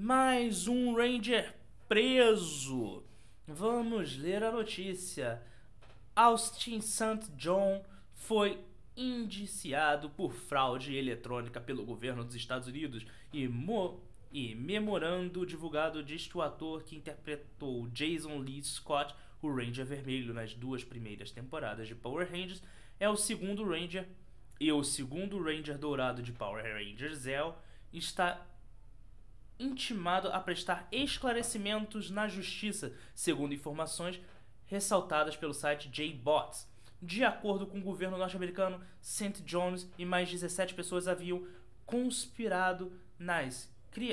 Mais um Ranger preso. Vamos ler a notícia. Austin St. John foi indiciado por fraude eletrônica pelo governo dos Estados Unidos e, mo e memorando divulgado diz o ator que interpretou Jason Lee Scott, o Ranger Vermelho, nas duas primeiras temporadas de Power Rangers, é o segundo Ranger e o segundo Ranger Dourado de Power Rangers Zell está intimado a prestar esclarecimentos na justiça, segundo informações ressaltadas pelo site J-Bots. De acordo com o governo norte-americano, St. John's e mais 17 pessoas haviam conspirado nas,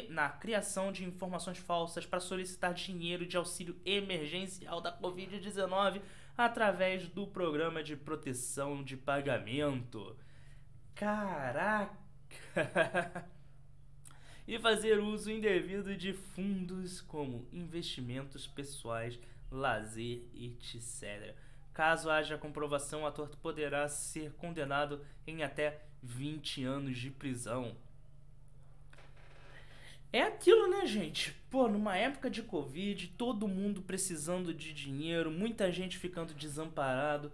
na criação de informações falsas para solicitar dinheiro de auxílio emergencial da Covid-19 através do programa de proteção de pagamento. Caraca! e fazer uso indevido de fundos como investimentos pessoais, lazer, etc. Caso haja comprovação, o ator poderá ser condenado em até 20 anos de prisão. É aquilo, né, gente? Pô, numa época de Covid, todo mundo precisando de dinheiro, muita gente ficando desamparado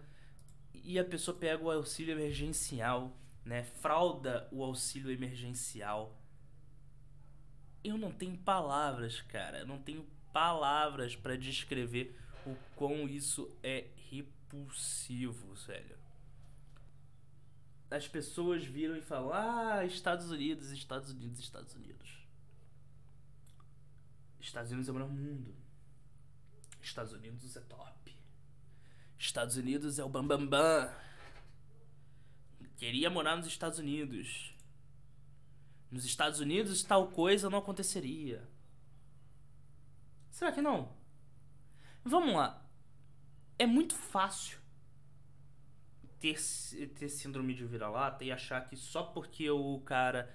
e a pessoa pega o auxílio emergencial, né? Frauda o auxílio emergencial eu não tenho palavras, cara. Eu não tenho palavras para descrever o quão isso é repulsivo, sério. As pessoas viram e falam: "Ah, Estados Unidos, Estados Unidos, Estados Unidos". Estados Unidos é o melhor mundo. Estados Unidos é top. Estados Unidos é o bambambam. Bam, bam. Queria morar nos Estados Unidos. Nos Estados Unidos, tal coisa não aconteceria. Será que não? Vamos lá. É muito fácil ter, ter síndrome de vira-lata e achar que só porque o cara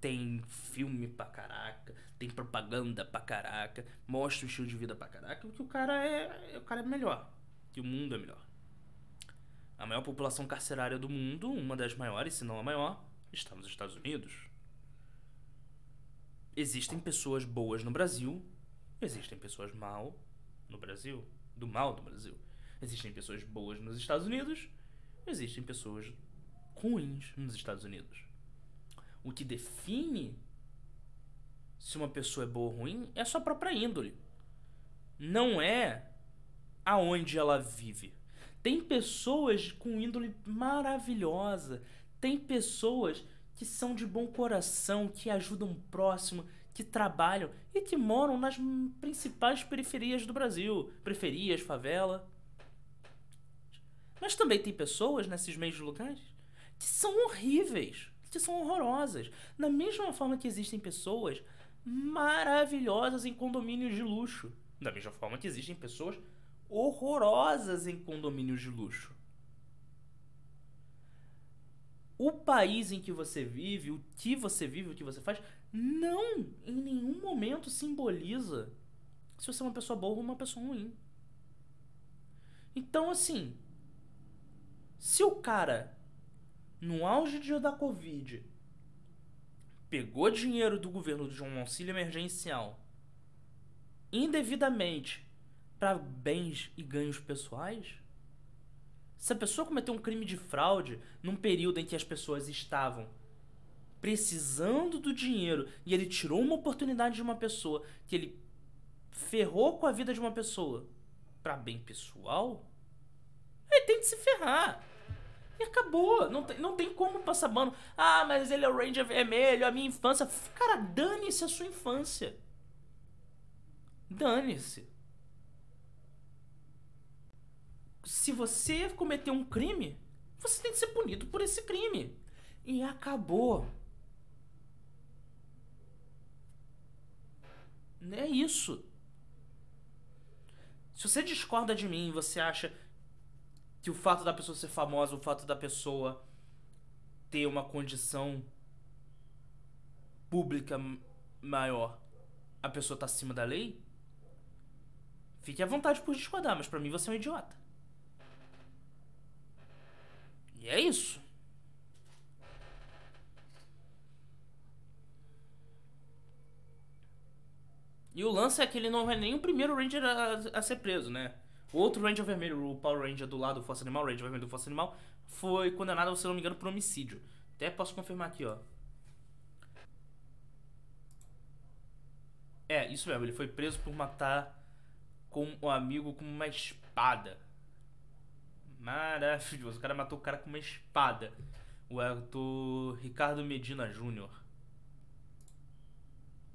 tem filme pra caraca, tem propaganda pra caraca, mostra o estilo de vida pra caraca, que o cara é, o cara é melhor, que o mundo é melhor. A maior população carcerária do mundo, uma das maiores, se não a maior, está nos Estados Unidos existem pessoas boas no Brasil, existem pessoas mal no Brasil, do mal do Brasil. Existem pessoas boas nos Estados Unidos, existem pessoas ruins nos Estados Unidos. O que define se uma pessoa é boa ou ruim é a sua própria índole. Não é aonde ela vive. Tem pessoas com índole maravilhosa, tem pessoas que são de bom coração, que ajudam o próximo, que trabalham e que moram nas principais periferias do Brasil periferias, favela. Mas também tem pessoas nesses meios lugares que são horríveis, que são horrorosas. Da mesma forma que existem pessoas maravilhosas em condomínios de luxo. Da mesma forma que existem pessoas horrorosas em condomínios de luxo o país em que você vive, o que você vive, o que você faz, não em nenhum momento simboliza se você é uma pessoa boa ou uma pessoa ruim. Então, assim, se o cara, no auge da Covid, pegou dinheiro do governo de um auxílio emergencial indevidamente para bens e ganhos pessoais, se a pessoa cometeu um crime de fraude num período em que as pessoas estavam precisando do dinheiro e ele tirou uma oportunidade de uma pessoa, que ele ferrou com a vida de uma pessoa para bem pessoal, ele tem que se ferrar. E acabou. Não tem, não tem como passar mano. Ah, mas ele é o Ranger Vermelho, a minha infância. Cara, dane-se a sua infância. Dane-se. Se você cometeu um crime, você tem que ser punido por esse crime. E acabou. É isso. Se você discorda de mim, você acha que o fato da pessoa ser famosa, o fato da pessoa ter uma condição pública maior, a pessoa tá acima da lei? Fique à vontade por discordar, mas para mim você é um idiota. E é isso. E o lance é que ele não é nem o primeiro Ranger a, a ser preso, né? O outro Ranger vermelho, o Power Ranger do lado do Força Animal, o Ranger vermelho do Força Animal, foi condenado, se não me engano, por homicídio. Até posso confirmar aqui, ó. É, isso mesmo, ele foi preso por matar com um amigo com uma espada. Maravilhoso, o cara matou o cara com uma espada. O ator Ricardo Medina Júnior.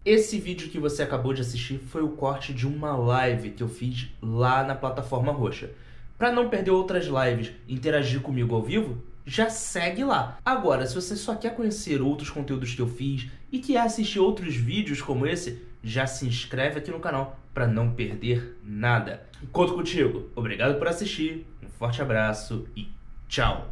Esse vídeo que você acabou de assistir foi o corte de uma live que eu fiz lá na plataforma roxa. Para não perder outras lives interagir comigo ao vivo, já segue lá. Agora, se você só quer conhecer outros conteúdos que eu fiz e quer assistir outros vídeos como esse, já se inscreve aqui no canal para não perder nada. Conto contigo. Obrigado por assistir, um forte abraço e tchau!